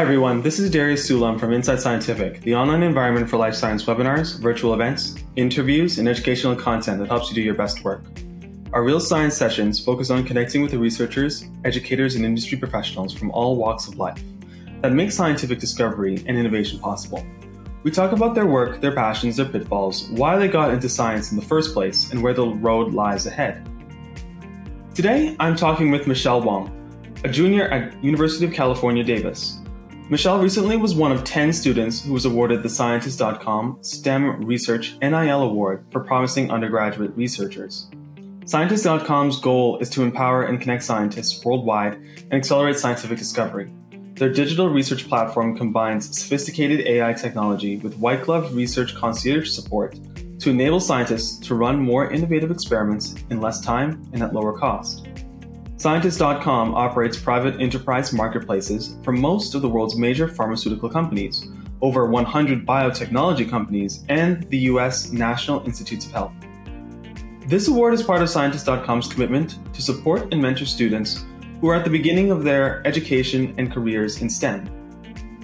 Hi, everyone. This is Darius Sulam from Inside Scientific, the online environment for life science webinars, virtual events, interviews, and educational content that helps you do your best work. Our real science sessions focus on connecting with the researchers, educators, and industry professionals from all walks of life that make scientific discovery and innovation possible. We talk about their work, their passions, their pitfalls, why they got into science in the first place, and where the road lies ahead. Today, I'm talking with Michelle Wong, a junior at University of California, Davis. Michelle recently was one of 10 students who was awarded the Scientist.com STEM Research NIL Award for promising undergraduate researchers. Scientist.com's goal is to empower and connect scientists worldwide and accelerate scientific discovery. Their digital research platform combines sophisticated AI technology with white glove research concierge support to enable scientists to run more innovative experiments in less time and at lower cost. Scientist.com operates private enterprise marketplaces for most of the world's major pharmaceutical companies, over 100 biotechnology companies, and the US National Institutes of Health. This award is part of Scientist.com's commitment to support and mentor students who are at the beginning of their education and careers in STEM.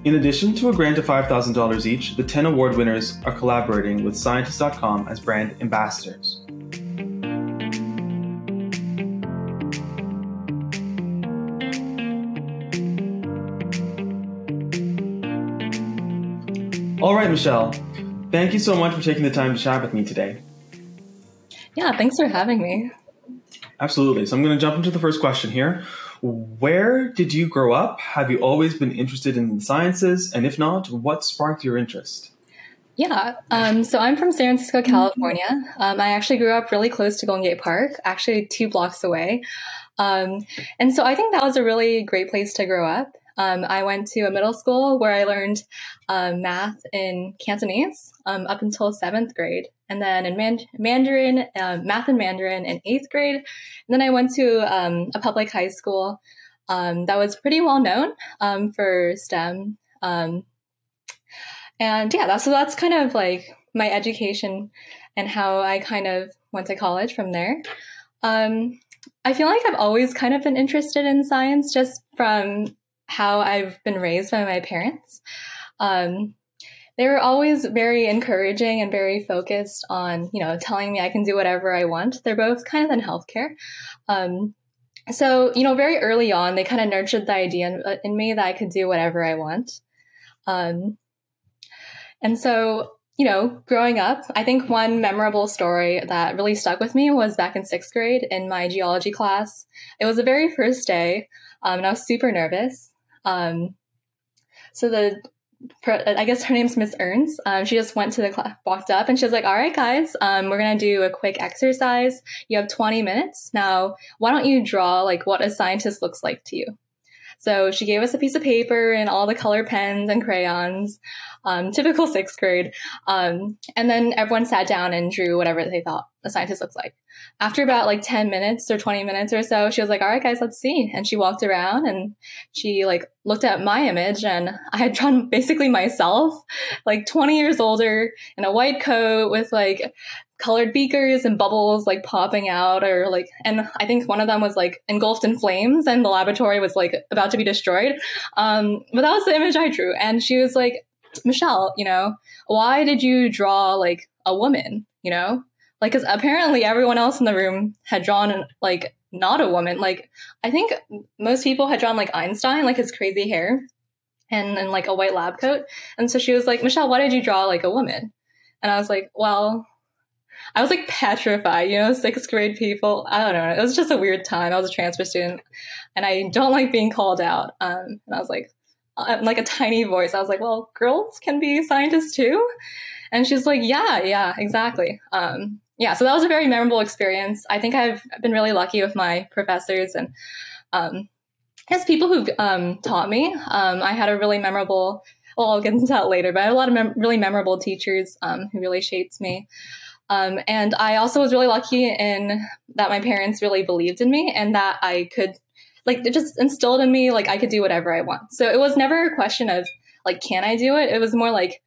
In addition to a grant of $5,000 each, the 10 award winners are collaborating with Scientist.com as brand ambassadors. All right, Michelle. Thank you so much for taking the time to chat with me today. Yeah, thanks for having me. Absolutely. So I'm going to jump into the first question here. Where did you grow up? Have you always been interested in the sciences? And if not, what sparked your interest? Yeah, um, so I'm from San Francisco, California. Um, I actually grew up really close to Golden Gate Park, actually two blocks away. Um, and so I think that was a really great place to grow up. Um, I went to a middle school where I learned um, math in Cantonese um, up until seventh grade, and then in Man- Mandarin, uh, math and Mandarin in eighth grade. And then I went to um, a public high school um, that was pretty well known for STEM. and yeah, that's so that's kind of like my education and how I kind of went to college from there. I feel like I've always kind of been interested in science just from how I've been raised by my parents. Um, they were always very encouraging and very focused on, you know, telling me I can do whatever I want. They're both kind of in healthcare. Um, so, you know, very early on, they kind of nurtured the idea in, in, me that I could do whatever I want. Um, and so, you know, growing up, I think one memorable story that really stuck with me was back in sixth grade in my geology class. It was the very first day, um, and I was super nervous. Um, so the I guess her name's Miss Ernst. Um, she just went to the class, walked up, and she was like, "All right, guys, um, we're gonna do a quick exercise. You have 20 minutes now. Why don't you draw like what a scientist looks like to you?" So she gave us a piece of paper and all the color pens and crayons, um, typical sixth grade. Um, and then everyone sat down and drew whatever they thought a scientist looks like. After about like 10 minutes or 20 minutes or so, she was like, all right, guys, let's see. And she walked around and she like looked at my image and I had drawn basically myself, like 20 years older in a white coat with like colored beakers and bubbles like popping out or like and i think one of them was like engulfed in flames and the laboratory was like about to be destroyed. Um but that was the image i drew. And she was like michelle you know why did you draw like a woman you know? Like because apparently everyone else in the room had drawn like not a woman. Like i think most people had drawn like einstein like his crazy hair and and like a white lab coat. And so she was like michelle why did you draw like a woman? And i was like well I was like petrified, you know, sixth grade people. I don't know. It was just a weird time. I was a transfer student and I don't like being called out. Um, and I was like, uh, like a tiny voice. I was like, well, girls can be scientists too. And she's like, yeah, yeah, exactly. Um, yeah, so that was a very memorable experience. I think I've been really lucky with my professors and um, as people who um, taught me. Um, I had a really memorable, well, I'll get into that later, but I had a lot of mem- really memorable teachers um, who really shaped me. Um, and I also was really lucky in that my parents really believed in me and that I could, like, it just instilled in me, like, I could do whatever I want. So it was never a question of, like, can I do it? It was more like,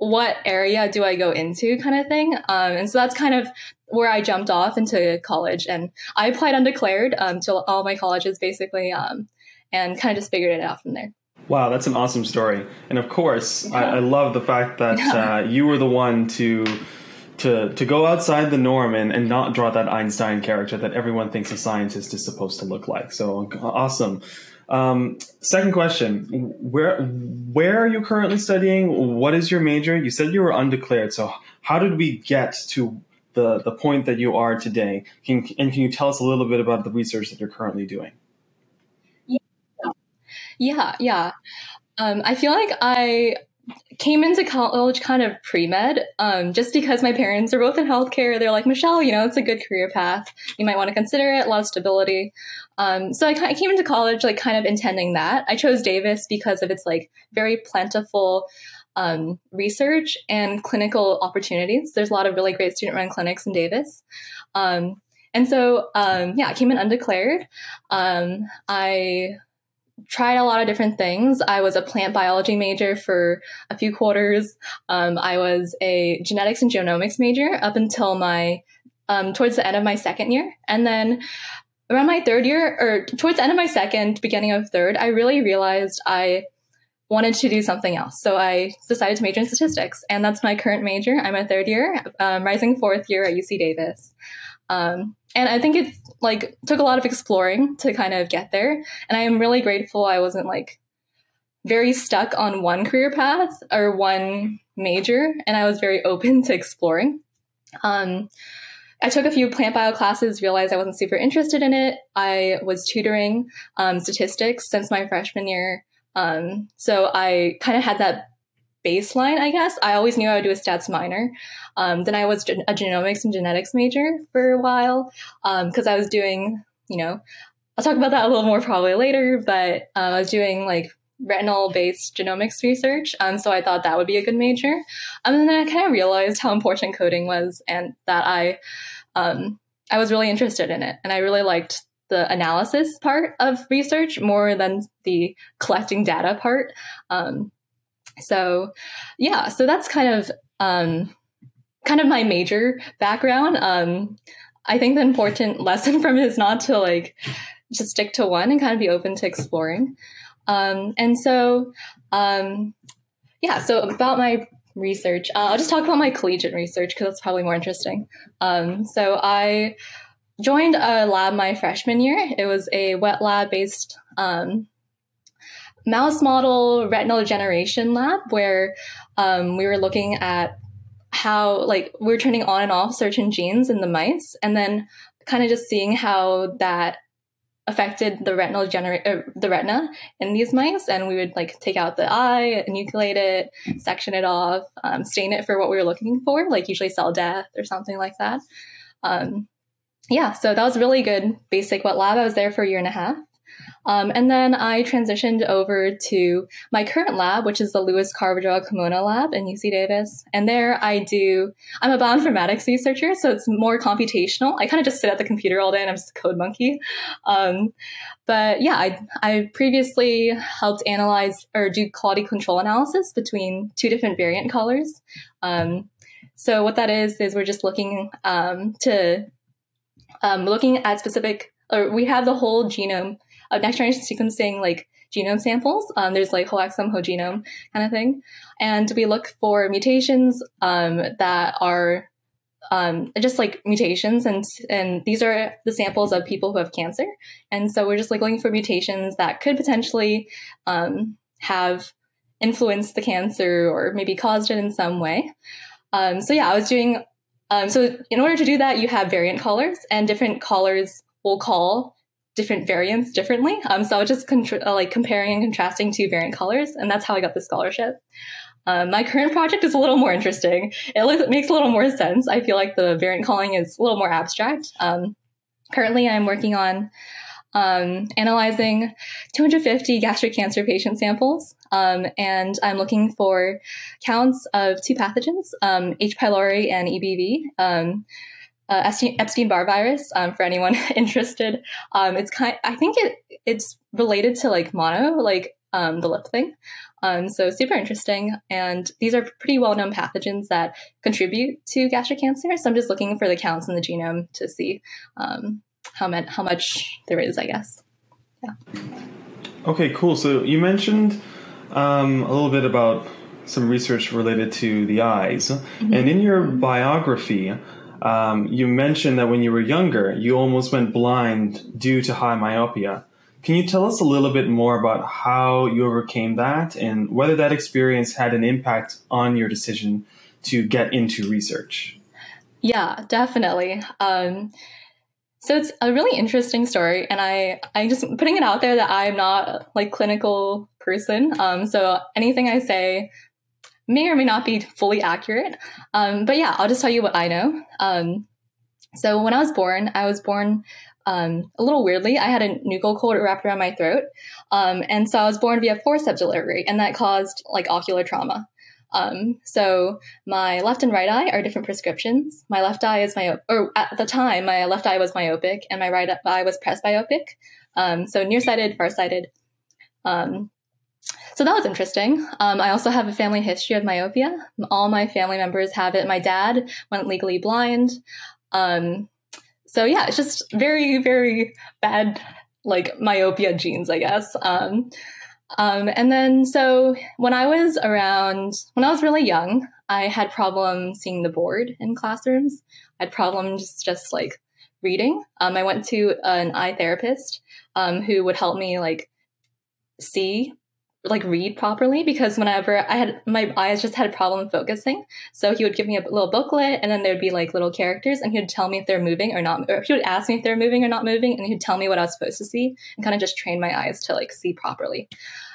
what area do I go into kind of thing. Um, and so that's kind of where I jumped off into college. And I applied undeclared um, to all my colleges basically um, and kind of just figured it out from there. Wow, that's an awesome story. And of course, yeah. I, I, love the fact that yeah. uh, you were the one to to to go outside the norm and, and not draw that Einstein character that everyone thinks a scientist is supposed to look like. So awesome. Um, second question: Where where are you currently studying? What is your major? You said you were undeclared. So how did we get to the the point that you are today? Can, and can you tell us a little bit about the research that you're currently doing? Yeah, yeah. Um, I feel like I came into college kind of pre med, um, just because my parents are both in healthcare. They're like, Michelle, you know, it's a good career path. You might want to consider it. A lot of stability. Um, so I, I came into college like kind of intending that. I chose Davis because of its like very plentiful um, research and clinical opportunities. There's a lot of really great student run clinics in Davis. Um, and so, um, yeah, I came in undeclared. Um, I tried a lot of different things. I was a plant biology major for a few quarters. Um, I was a genetics and genomics major up until my um, towards the end of my second year, and then around my third year or towards the end of my second, beginning of third, I really realized I wanted to do something else. So I decided to major in statistics, and that's my current major. I'm a third year, um, rising fourth year at UC Davis. Um, and I think it like took a lot of exploring to kind of get there. And I am really grateful I wasn't like very stuck on one career path or one major, and I was very open to exploring. Um, I took a few plant bio classes, realized I wasn't super interested in it. I was tutoring um, statistics since my freshman year. Um, so I kind of had that baseline, I guess. I always knew I would do a stats minor. Um, then I was a genomics and genetics major for a while because um, I was doing, you know, I'll talk about that a little more probably later, but uh, I was doing like retinal based genomics research. Um, so I thought that would be a good major. Um, and then I kind of realized how important coding was and that I, um, I was really interested in it. And I really liked the analysis part of research more than the collecting data part. Um, so, yeah, so that's kind of um, kind of my major background. Um, I think the important lesson from it is not to like just stick to one and kind of be open to exploring. Um, and so, um, yeah, so about my research, uh, I'll just talk about my collegiate research because that's probably more interesting. Um, so I joined a lab my freshman year. It was a wet lab based um, mouse model retinal generation lab where um, we were looking at how like we are turning on and off certain genes in the mice and then kind of just seeing how that affected the retinal genera- uh, the retina in these mice and we would like take out the eye enucleate it section it off um, stain it for what we were looking for like usually cell death or something like that. Um, yeah so that was really good basic wet lab. I was there for a year and a half um, and then I transitioned over to my current lab, which is the Luis Carvajal Carmona lab in UC Davis. And there I do, I'm a bioinformatics researcher, so it's more computational. I kind of just sit at the computer all day and I'm just a code monkey. Um, but yeah, I, I previously helped analyze or do quality control analysis between two different variant callers. Um, so what that is, is we're just looking um, to, um, looking at specific, or we have the whole genome of next generation sequencing like genome samples. Um, there's like whole exome, whole genome kind of thing. And we look for mutations um, that are um, just like mutations and and these are the samples of people who have cancer and so we're just like looking for mutations that could potentially um, have influenced the cancer or maybe caused it in some way um, so yeah i was doing um, so in order to do that you have variant callers and different callers will call different variants differently. Um, so I was just contra- uh, like comparing and contrasting two variant callers, and that's how I got the scholarship. Um, my current project is a little more interesting. It, looks, makes a little more sense. I feel like the variant calling is a little more abstract. Um, currently, I'm working on um, analyzing 250 gastric cancer patient samples, um, and I'm looking for counts of two pathogens, um, H. pylori and EBV. Uh, Epstein Barr virus. Um, for anyone interested, um, it's kind. I think it it's related to like mono, like um, the lip thing. Um, so super interesting, and these are pretty well known pathogens that contribute to gastric cancer. So I'm just looking for the counts in the genome to see um, how much how much there is. I guess. Yeah. Okay, cool. So you mentioned um, a little bit about some research related to the eyes. Mm-hmm. And in your biography, um, you mentioned that when you were younger, you almost went blind due to high myopia. Can you tell us a little bit more about how you overcame that and whether that experience had an impact on your decision to get into research? Yeah, definitely. Um, so it's a really interesting story, and I I just putting it out there that I'm not like clinical person. Um, so anything I say may or may not be fully accurate. Um, but yeah, I'll just tell you what I know. Um, so when I was born, I was born um, a little weirdly. I had a nuchal cord wrapped around my throat, um, and so I was born via forceps delivery, and that caused like ocular trauma. Um, so my left and right eye are different prescriptions. My left eye is my, or at the time, my left eye was myopic and my right eye was presbyopic. Um, so nearsighted, farsighted. Um, so that was interesting. Um, I also have a family history of myopia. All my family members have it. My dad went legally blind. Um, so yeah, it's just very, very bad, like myopia genes, I guess. Um, um, and then, so when I was around, when I was really young, I had problems seeing the board in classrooms. I had problems just like reading. Um, I went to an eye therapist um, who would help me like see like read properly because whenever I had my eyes just had a problem focusing. So he would give me a little booklet and then there'd be like little characters and he would tell me if they're moving or not or he would ask me if they're moving or not moving and he'd tell me what I was supposed to see and kind of just train my eyes to like see properly.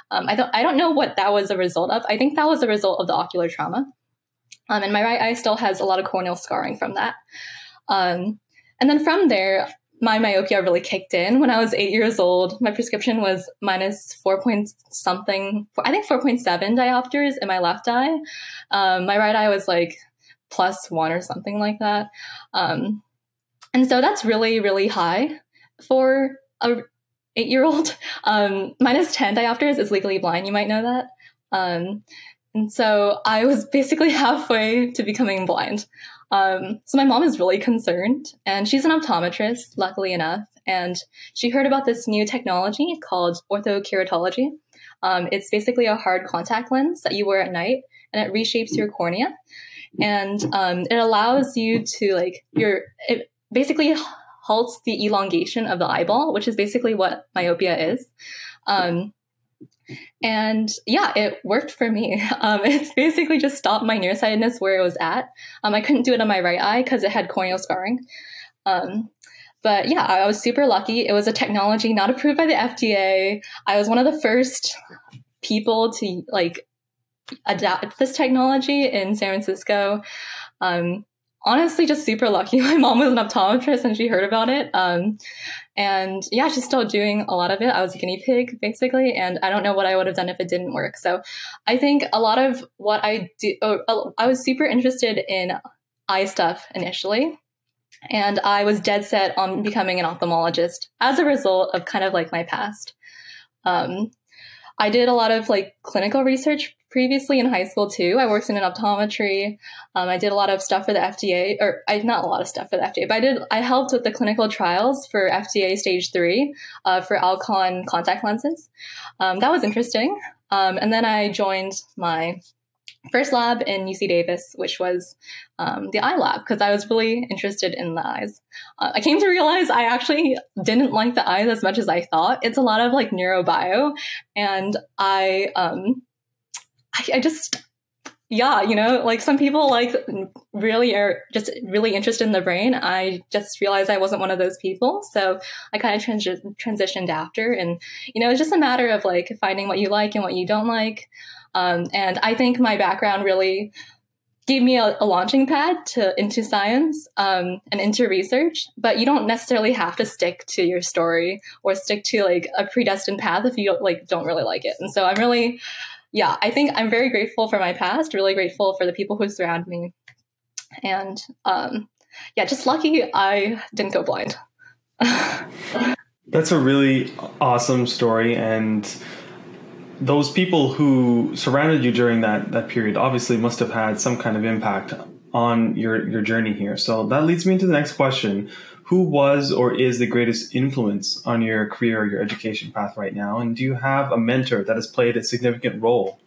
Um, I don't I don't know what that was a result of. I think that was a result of the ocular trauma. Um, and my right eye still has a lot of corneal scarring from that. Um, and then from there, my myopia really kicked in when I was eight years old. My prescription was minus four point something, I think 4.7 diopters in my left eye. Um, my right eye was like plus one or something like that. Um, and so that's really, really high for a eight year old. Um, minus 10 diopters is legally blind. You might know that. And so I was basically halfway to becoming blind. Um, so my mom is really concerned, and she's an optometrist, luckily enough, and she heard about this new technology called orthokeratology. Um, it's basically a hard contact lens that you wear at night, and it reshapes your cornea, and um, it allows you to like your it basically halts the elongation of the eyeball, which is basically what myopia is. Um, and yeah, it worked for me. Um, it's basically just stopped my nearsightedness where it was at. Um, I couldn't do it on my right eye because it had corneal scarring. Um, but yeah, I was super lucky. It was a technology not approved by the FDA. I was one of the first people to like adapt this technology in San Francisco. Um, honestly, just super lucky. My mom was an optometrist and she heard about it. Um, and yeah, she's still doing a lot of it. I was a guinea pig basically, and I don't know what I would have done if it didn't work. So I think a lot of what I do, oh, I was super interested in eye stuff initially. And I was dead set on becoming an ophthalmologist as a result of kind of like my past. Um, I did a lot of like clinical research previously in high school too. I worked in an optometry. Um, I did a lot of stuff for the FDA, or I not a lot of stuff for the FDA, but I did. I helped with the clinical trials for FDA Stage Three uh, for Alcon contact lenses. Um, that was interesting. Um, and then I joined my first lab in UC Davis, which was um, the eye lab, because I was really interested in the eyes. Uh, I came to realize I actually didn't like the eyes as much as I thought. It's a lot of like neurobio, and I um, I, I just yeah, you know, like some people like really are just really interested in the brain. I just realized I wasn't one of those people. So I kind of trans- transitioned after. And, you know, it's just a matter of like finding what you like and what you don't like. Um, and I think my background really gave me a, a launching pad to into science um, and into research. But you don't necessarily have to stick to your story or stick to like a predestined path if you like don't really like it. And so I'm really yeah, I think I'm very grateful for my past, really grateful for the people who surround me. And um, yeah, just lucky I didn't go blind. That's a really awesome story. And those people who surrounded you during that, that period obviously must have had some kind of impact on your, your journey here. So that leads me into the next question. Who was or is the greatest influence on your career or your education path right now? And do you have a mentor that has played a significant role?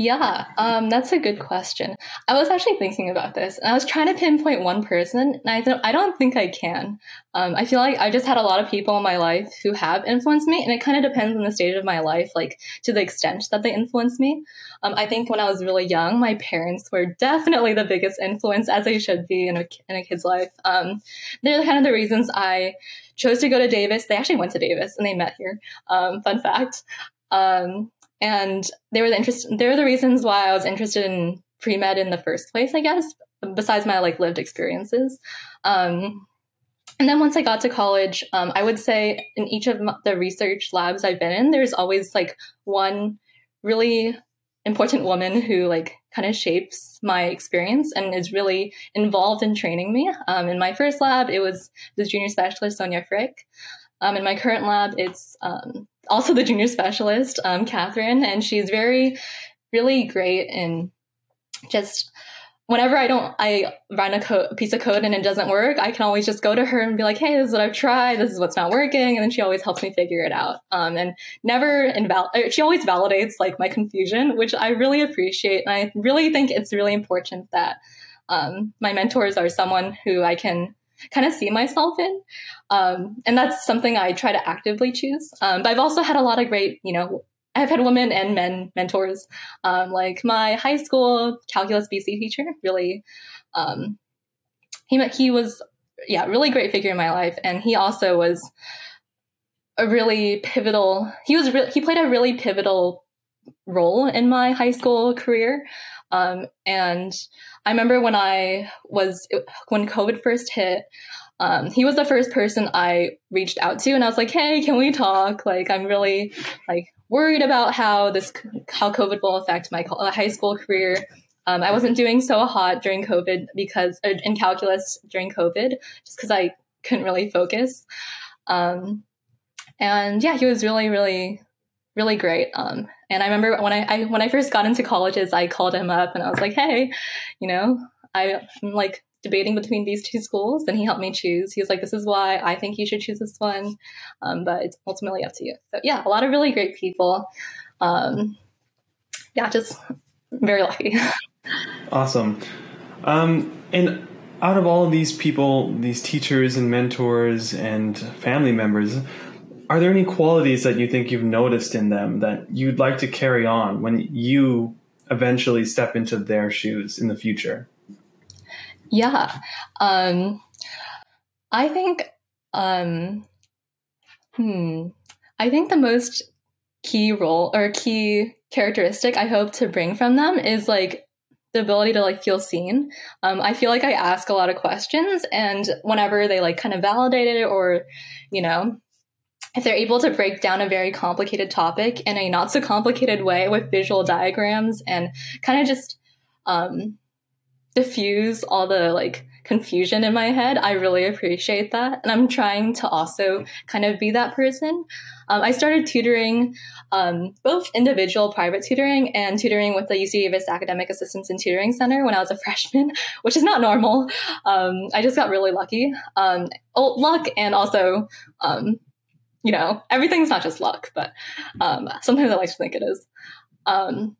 Yeah, um, that's a good question. I was actually thinking about this, and I was trying to pinpoint one person, and I don't, I don't think I can. Um, I feel like I just had a lot of people in my life who have influenced me, and it kind of depends on the stage of my life, like to the extent that they influenced me. Um, I think when I was really young, my parents were definitely the biggest influence, as they should be in a, in a kid's life. Um, they're kind of the reasons I chose to go to Davis. They actually went to Davis, and they met here. Um, fun fact. Um, and they were the interest they were the reasons why I was interested in pre med in the first place, I guess, besides my like lived experiences. Um, and then once I got to college, um, I would say in each of the research labs I've been in, there's always like one really important woman who like kind of shapes my experience and is really involved in training me. Um, in my first lab, it was the junior specialist Sonia Frick. Um, in my current lab, it's um, also the junior specialist, um, Catherine, and she's very, really great in just whenever I don't, I run a, co- piece of code and it doesn't work, I can always just go to her and be like, "Hey, this is what I've tried. This is what's not working," and then she always helps me figure it out. Um, and never inval- er, she always validates like my confusion, which I really appreciate, and I really think it's really important that um, my mentors are someone who I can kind of see myself in. Um, and that's something I try to actively choose. Um, but I've also had a lot of great, you know, I've had women and men mentors. Um, like my high school calculus BC teacher, really, um, he he was yeah really great figure in my life, and he also was a really pivotal. He was re- he played a really pivotal role in my high school career. Um, and I remember when I was when COVID first hit, um, he was the first person I reached out to, and I was like, "Hey, can we talk? Like, I'm really like worried about how this how COVID will affect my uh, high school career." Um, I wasn't doing so hot during COVID because uh, in calculus during COVID, just because I couldn't really focus. Um, and yeah, he was really, really, really great. Um, and I remember when I, I, when I first got into colleges, I called him up and I was like, "Hey, you know, I, I'm like debating between these two schools," and he helped me choose. He was like, "This is why I think you should choose this one, um, but it's ultimately up to you." So yeah, a lot of really great people. Um, yeah, just very lucky. awesome. Um, and out of all of these people, these teachers and mentors and family members, are there any qualities that you think you've noticed in them that you'd like to carry on when you eventually step into their shoes in the future? Yeah. Um, I think, um, hmm, I think the most key role or key characteristic I hope to bring from them is like the ability to like feel seen. Um, I feel like I ask a lot of questions, and whenever they like kind of validate it or, you know, if they're able to break down a very complicated topic in a not so complicated way with visual diagrams and kind of just um, diffuse all the like confusion in my head, I really appreciate that. And I'm trying to also kind of be that person. Um, I started tutoring um, both individual private tutoring and tutoring with the UC Davis Academic Assistance and Tutoring Center when I was a freshman, which is not normal. Um, I just got really lucky. Um, oh, luck and also um, you know, everything's not just luck, but um, sometimes I like to think it is. Um,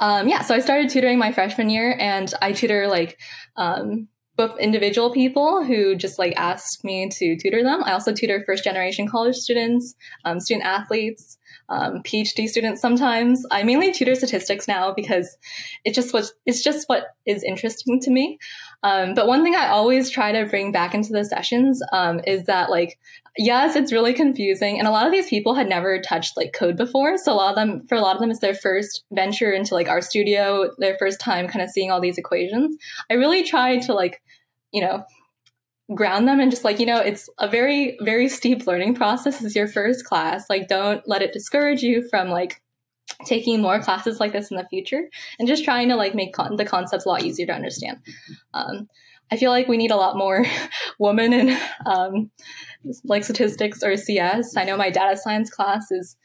um, yeah, so I started tutoring my freshman year, and I tutor like um, both individual people who just like ask me to tutor them. I also tutor first generation college students, um, student athletes, um, PhD students. Sometimes I mainly tutor statistics now because it just was it's just what is interesting to me. Um, but one thing I always try to bring back into the sessions um, is that like yes, it's really confusing, and a lot of these people had never touched like code before. So a lot of them, for a lot of them, it's their first venture into like RStudio, their first time kind of seeing all these equations. I really try to like you know ground them and just like you know it's a very very steep learning process Is your first class like don't let it discourage you from like taking more classes like this in the future and just trying to like make con- the concepts a lot easier to understand um, i feel like we need a lot more women in um, like statistics or cs i know my data science class is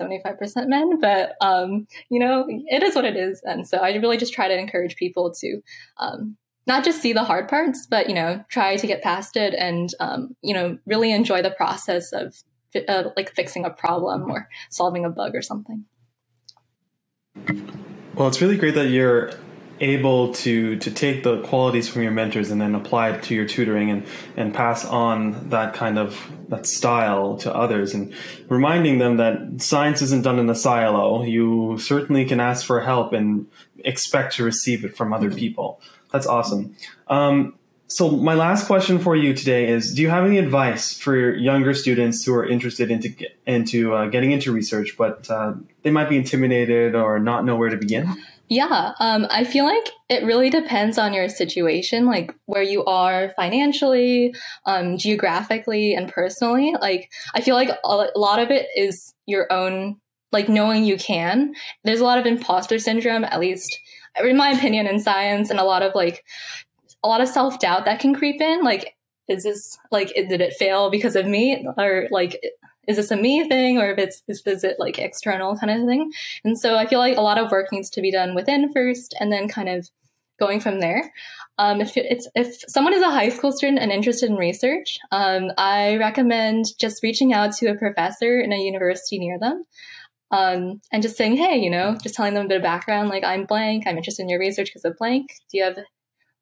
75% men but um, you know it is what it is and so i really just try to encourage people to um, not just see the hard parts, but you know, try to get past it and um, you know, really enjoy the process of uh, like fixing a problem or solving a bug or something. Well, it's really great that you're able to to take the qualities from your mentors and then apply it to your tutoring and and pass on that kind of that style to others and reminding them that science isn't done in a silo you certainly can ask for help and expect to receive it from other mm-hmm. people that's awesome um, so my last question for you today is: Do you have any advice for younger students who are interested into into uh, getting into research, but uh, they might be intimidated or not know where to begin? Yeah, um, I feel like it really depends on your situation, like where you are financially, um, geographically, and personally. Like, I feel like a lot of it is your own, like knowing you can. There's a lot of imposter syndrome, at least in my opinion, in science, and a lot of like a lot of self doubt that can creep in. Like, is this like did it fail because of me, or like is this a me thing, or if it's is, is it like external kind of thing? And so I feel like a lot of work needs to be done within first, and then kind of going from there. Um, if it's if someone is a high school student and interested in research, um, I recommend just reaching out to a professor in a university near them. Um, and just saying, hey, you know, just telling them a bit of background, like I'm blank, I'm interested in your research because of blank. Do you have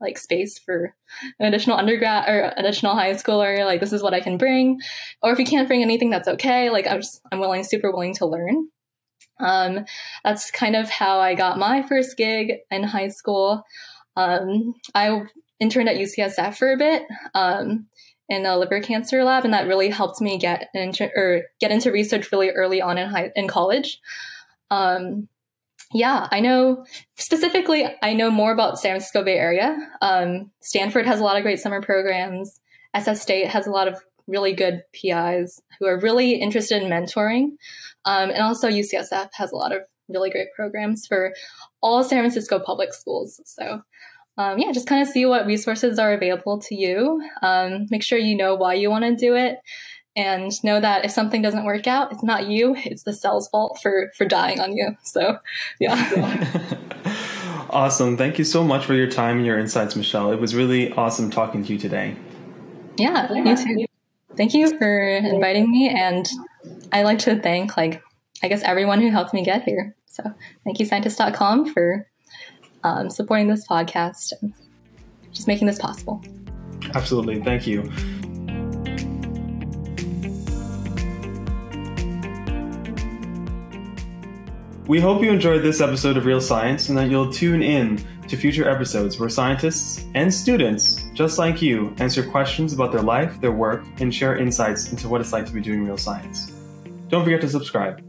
like space for an additional undergrad or additional high schooler like this is what i can bring. Or if you can't bring anything that's okay. Like i'm just i'm willing super willing to learn. Um, that's kind of how i got my first gig in high school. Um, i interned at ucsf for a bit um, in a liver cancer lab and that really helped me get into or get into research really early on in high in college. Um, yeah, I know specifically, I know more about San Francisco Bay Area. Um, Stanford has a lot of great summer programs. SF State has a lot of really good PIs who are really interested in mentoring. Um, and also UCSF has a lot of really great programs for all San Francisco public schools. So, um, yeah, just kind of see what resources are available to you. Um, make sure you know why you want to do it and know that if something doesn't work out, it's not you, it's the cell's fault for for dying on you. So, yeah. awesome. Thank you so much for your time and your insights, Michelle. It was really awesome talking to you today. Yeah, you too. Thank you for inviting me and I'd like to thank like I guess everyone who helped me get here. So, thank you scientist.com for um, supporting this podcast and just making this possible. Absolutely. Thank you. We hope you enjoyed this episode of Real Science and that you'll tune in to future episodes where scientists and students, just like you, answer questions about their life, their work, and share insights into what it's like to be doing real science. Don't forget to subscribe.